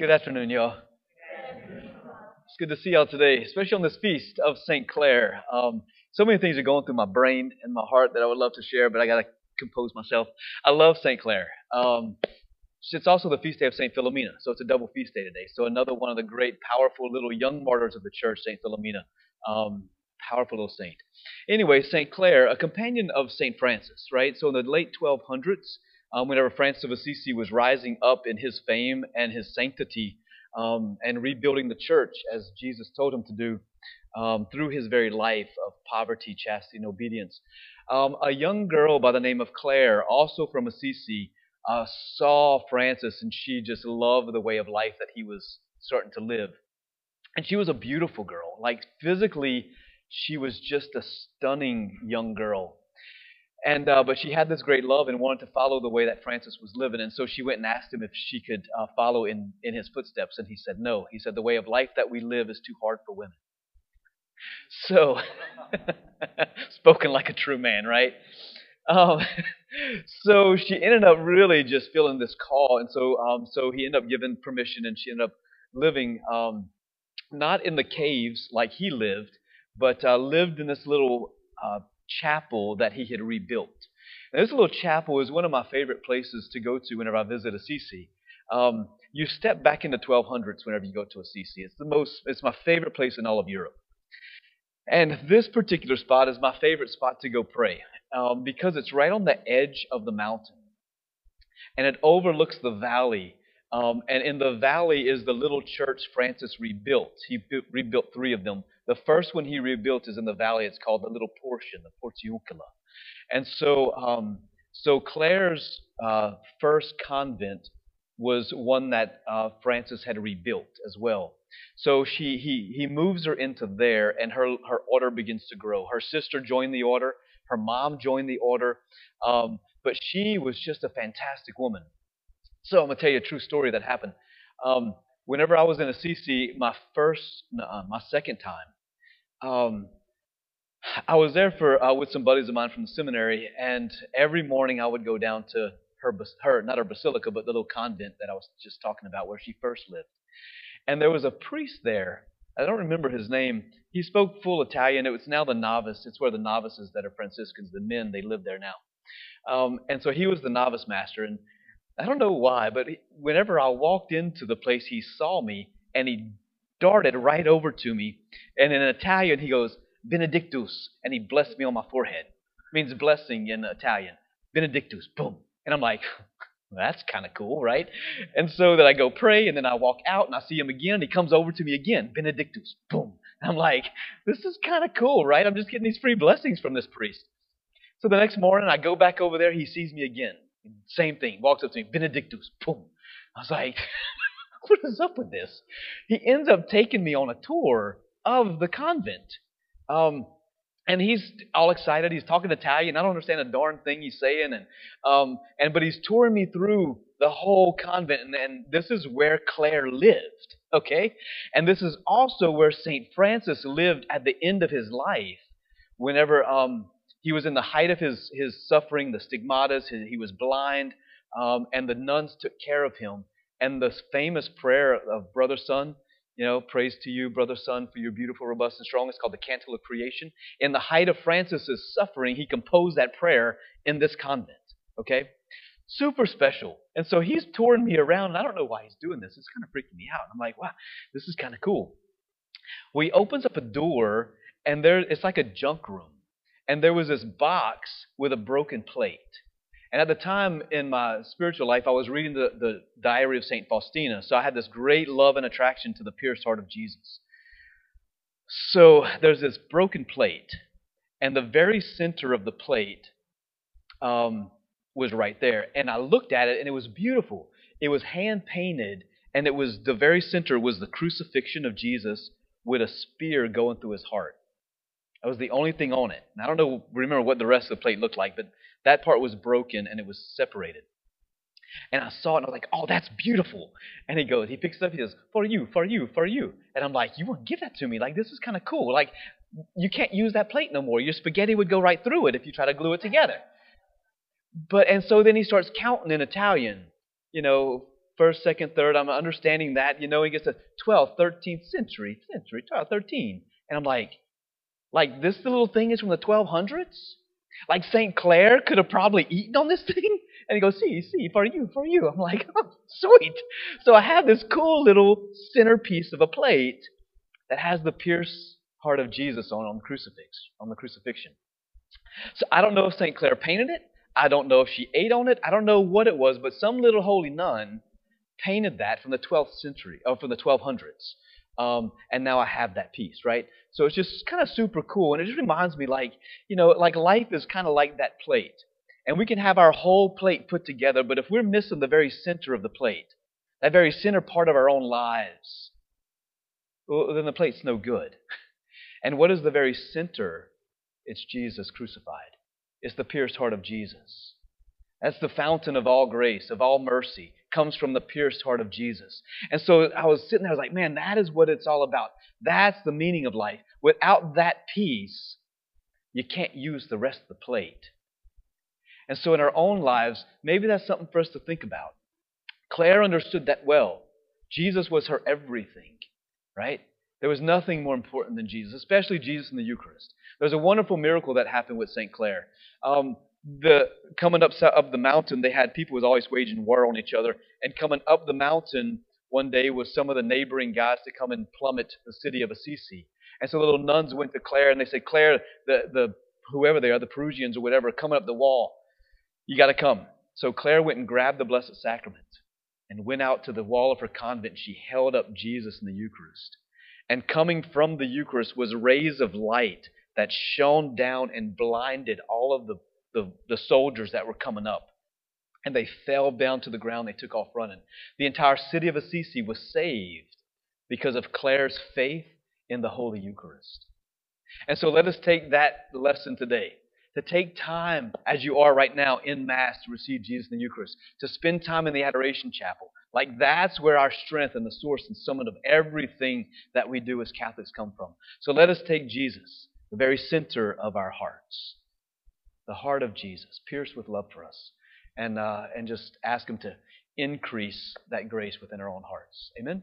Good afternoon, y'all. It's good to see y'all today, especially on this feast of St. Clare. Um, so many things are going through my brain and my heart that I would love to share, but I got to compose myself. I love St. Clare. Um, it's also the feast day of St. Philomena, so it's a double feast day today. So another one of the great, powerful little young martyrs of the church, St. Philomena. Um, powerful little saint. Anyway, St. Clare, a companion of St. Francis, right? So in the late 1200s, um, whenever Francis of Assisi was rising up in his fame and his sanctity um, and rebuilding the church as Jesus told him to do um, through his very life of poverty, chastity, and obedience. Um, a young girl by the name of Clare, also from Assisi, uh, saw Francis and she just loved the way of life that he was starting to live. And she was a beautiful girl. Like physically, she was just a stunning young girl. And uh, but she had this great love and wanted to follow the way that Francis was living, and so she went and asked him if she could uh, follow in in his footsteps, and he said no. He said the way of life that we live is too hard for women. So, spoken like a true man, right? Um, so she ended up really just feeling this call, and so um, so he ended up giving permission, and she ended up living um, not in the caves like he lived, but uh, lived in this little uh, chapel that he had rebuilt. This little chapel is one of my favorite places to go to whenever I visit Assisi. Um, you step back into 1200s whenever you go to Assisi. It's the most, it's my favorite place in all of Europe. And this particular spot is my favorite spot to go pray um, because it's right on the edge of the mountain. And it overlooks the valley. Um, and in the valley is the little church Francis rebuilt. He rebuilt three of them the first one he rebuilt is in the valley. It's called the Little Portion, the Portiuncula. And so, um, so Clare's uh, first convent was one that uh, Francis had rebuilt as well. So she, he, he moves her into there, and her, her order begins to grow. Her sister joined the order, her mom joined the order, um, but she was just a fantastic woman. So I'm going to tell you a true story that happened. Um, whenever I was in Assisi, my first, uh, my second time, um, I was there for uh, with some buddies of mine from the seminary, and every morning I would go down to her, her not her basilica, but the little convent that I was just talking about, where she first lived. And there was a priest there. I don't remember his name. He spoke full Italian. It was now the novice. It's where the novices that are Franciscans, the men, they live there now. Um, and so he was the novice master, and I don't know why, but he, whenever I walked into the place, he saw me and he darted right over to me. And in Italian, he goes, Benedictus. And he blessed me on my forehead. It means blessing in Italian. Benedictus. Boom. And I'm like, that's kind of cool, right? And so then I go pray, and then I walk out, and I see him again, and he comes over to me again. Benedictus. Boom. And I'm like, this is kind of cool, right? I'm just getting these free blessings from this priest. So the next morning, I go back over there. He sees me again. Same thing. Walks up to me. Benedictus. Boom. I was like, what is up with this? He ends up taking me on a tour of the convent. Um, and he's all excited. He's talking Italian. I don't understand a darn thing he's saying, and um, and but he's touring me through the whole convent, and, and this is where Clare lived. Okay, and this is also where Saint Francis lived at the end of his life, whenever um, he was in the height of his his suffering, the stigmatas. His, he was blind, um, and the nuns took care of him. And the famous prayer of Brother Sun you know, praise to you, Brother Sun for your beautiful, robust, and strong. It's called the Canticle of Creation. In the height of Francis's suffering, he composed that prayer in this convent. Okay? Super special. And so he's touring me around, and I don't know why he's doing this. It's kind of freaking me out. I'm like, wow, this is kind of cool. Well, he opens up a door, and there it's like a junk room. And there was this box with a broken plate. And at the time in my spiritual life, I was reading the, the diary of St. Faustina. So I had this great love and attraction to the pierced heart of Jesus. So there's this broken plate, and the very center of the plate um, was right there. And I looked at it, and it was beautiful. It was hand painted, and it was the very center was the crucifixion of Jesus with a spear going through his heart. That was the only thing on it. And I don't know, remember what the rest of the plate looked like, but that part was broken and it was separated. And I saw it and I was like, oh, that's beautiful. And he goes, he picks it up, he says, for you, for you, for you. And I'm like, you to give that to me? Like, this is kind of cool. Like, you can't use that plate no more. Your spaghetti would go right through it if you try to glue it together. But, and so then he starts counting in Italian, you know, first, second, third. I'm understanding that. You know, he gets to 12th, 13th century, century, 12, 13. And I'm like, like this little thing is from the 1200s? Like St. Clare could have probably eaten on this thing? And he goes, see, see, for you, for you. I'm like, oh, sweet. So I have this cool little centerpiece of a plate that has the pierced heart of Jesus on, on the crucifix, on the crucifixion. So I don't know if St. Clare painted it. I don't know if she ate on it. I don't know what it was, but some little holy nun painted that from the 12th century, or from the 1200s. Um, and now I have that piece, right? So it's just kind of super cool, and it just reminds me, like you know, like life is kind of like that plate, and we can have our whole plate put together, but if we're missing the very center of the plate, that very center part of our own lives, well, then the plate's no good. And what is the very center? It's Jesus crucified. It's the pierced heart of Jesus. That's the fountain of all grace, of all mercy, comes from the pierced heart of Jesus. And so I was sitting there, I was like, man, that is what it's all about. That's the meaning of life. Without that piece, you can't use the rest of the plate. And so in our own lives, maybe that's something for us to think about. Clare understood that well. Jesus was her everything, right? There was nothing more important than Jesus, especially Jesus in the Eucharist. There's a wonderful miracle that happened with St. Clare. Um, the coming up up the mountain, they had people was always waging war on each other, and coming up the mountain one day was some of the neighboring guys to come and plummet the city of Assisi. And so the little nuns went to Clare and they said, Clare, the the whoever they are, the Perusians or whatever, coming up the wall, you got to come. So Clare went and grabbed the Blessed Sacrament and went out to the wall of her convent. She held up Jesus in the Eucharist. And coming from the Eucharist was rays of light that shone down and blinded all of the the, the soldiers that were coming up. And they fell down to the ground. They took off running. The entire city of Assisi was saved because of Clare's faith in the Holy Eucharist. And so let us take that lesson today. To take time, as you are right now in Mass, to receive Jesus in the Eucharist. To spend time in the Adoration Chapel. Like that's where our strength and the source and summit of everything that we do as Catholics come from. So let us take Jesus, the very center of our hearts the heart of Jesus, pierced with love for us, and, uh, and just ask Him to increase that grace within our own hearts. Amen?